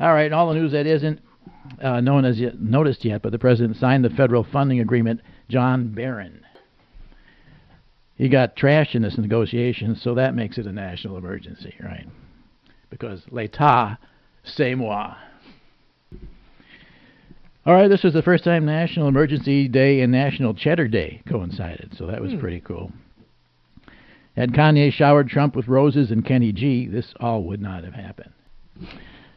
All right, and all the news that isn't uh, known as yet, noticed yet, but the president signed the federal funding agreement. John Barron. He got trashed in this negotiation, so that makes it a national emergency, right? Because l'état, c'est moi. All right, this was the first time National Emergency Day and National Cheddar Day coincided, so that was Hmm. pretty cool. Had Kanye showered Trump with roses and Kenny G, this all would not have happened.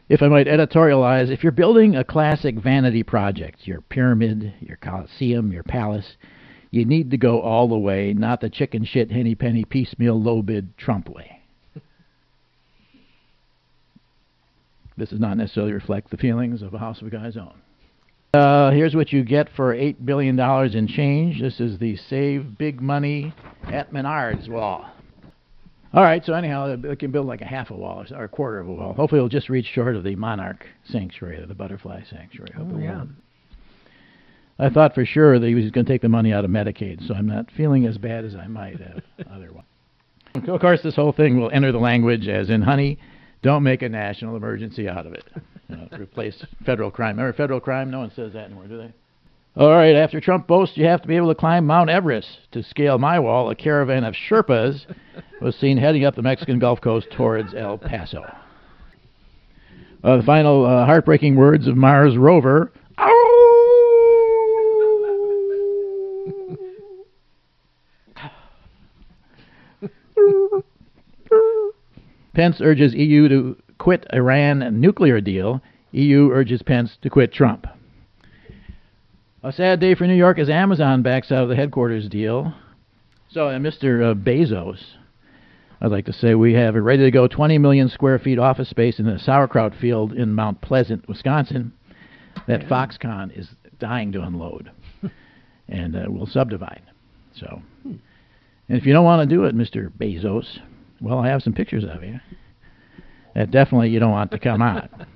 If I might editorialize, if you're building a classic vanity project, your pyramid, your coliseum, your palace, you need to go all the way, not the chicken shit, henny penny, piecemeal, low bid Trump way. This does not necessarily reflect the feelings of a House of Guys own. Uh, here's what you get for $8 billion in change. This is the Save Big Money at Menards wall. All right, so anyhow, it can build like a half a wall or, a quarter of a wall. Hopefully, it'll just reach short of the monarch sanctuary or the butterfly sanctuary. Hope Oh, yeah. I thought for sure that he was going to take the money out of Medicaid, so I'm not feeling as bad as I might have otherwise. Of course, this whole thing will enter the language as in, honey, don't make a national emergency out of it. You know, replace federal crime. Remember federal crime? No one says that anymore, do they? All right, after Trump boasts you have to be able to climb Mount Everest to scale my wall, a caravan of Sherpas was seen heading up the Mexican Gulf Coast towards El Paso. Uh, the final uh, heartbreaking words of Mars rover. Pence urges EU to quit Iran nuclear deal. EU urges Pence to quit Trump. A sad day for New York as Amazon backs out of the headquarters deal. So, uh, Mr. Uh, Bezos, I'd like to say we have a ready to go 20 million square feet office space in a sauerkraut field in Mount Pleasant, Wisconsin, that Foxconn is dying to unload, and uh, we'll subdivide. So, and if you don't want to do it, Mr. Bezos, well, I have some pictures of you. That definitely you don't want to come out.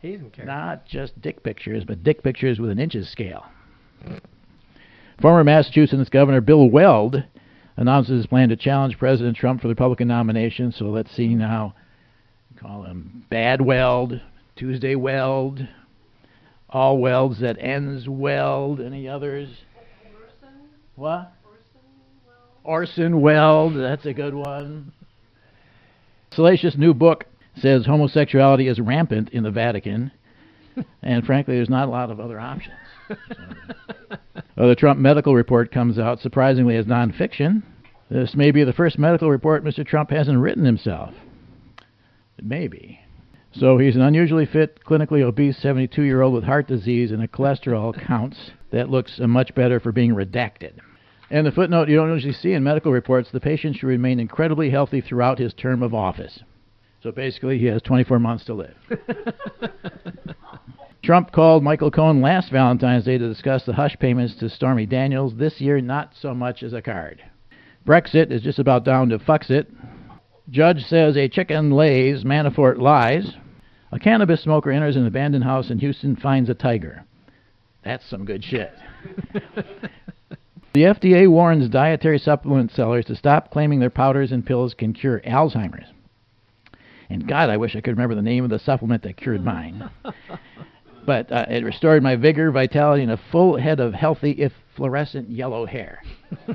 He doesn't care. Not just dick pictures, but dick pictures with an inches scale. Former Massachusetts Governor Bill Weld announces his plan to challenge President Trump for the Republican nomination. So let's see now. Call him Bad Weld, Tuesday Weld, All Welds that ends Weld. Any others? What? Orson Weld. That's a good one. Salacious new book says homosexuality is rampant in the Vatican, and frankly, there's not a lot of other options. Uh, the Trump medical report comes out surprisingly as nonfiction. This may be the first medical report Mr. Trump hasn't written himself. Maybe. So he's an unusually fit, clinically obese 72 year old with heart disease and a cholesterol counts that looks much better for being redacted. And the footnote you don't usually see in medical reports the patient should remain incredibly healthy throughout his term of office. So basically, he has 24 months to live. Trump called Michael Cohen last Valentine's Day to discuss the hush payments to Stormy Daniels. This year, not so much as a card. Brexit is just about down to fucks it. Judge says a chicken lays, Manafort lies. A cannabis smoker enters an abandoned house in Houston, finds a tiger. That's some good shit. The FDA warns dietary supplement sellers to stop claiming their powders and pills can cure Alzheimer's. And God, I wish I could remember the name of the supplement that cured mine. But uh, it restored my vigor, vitality, and a full head of healthy, if fluorescent, yellow hair.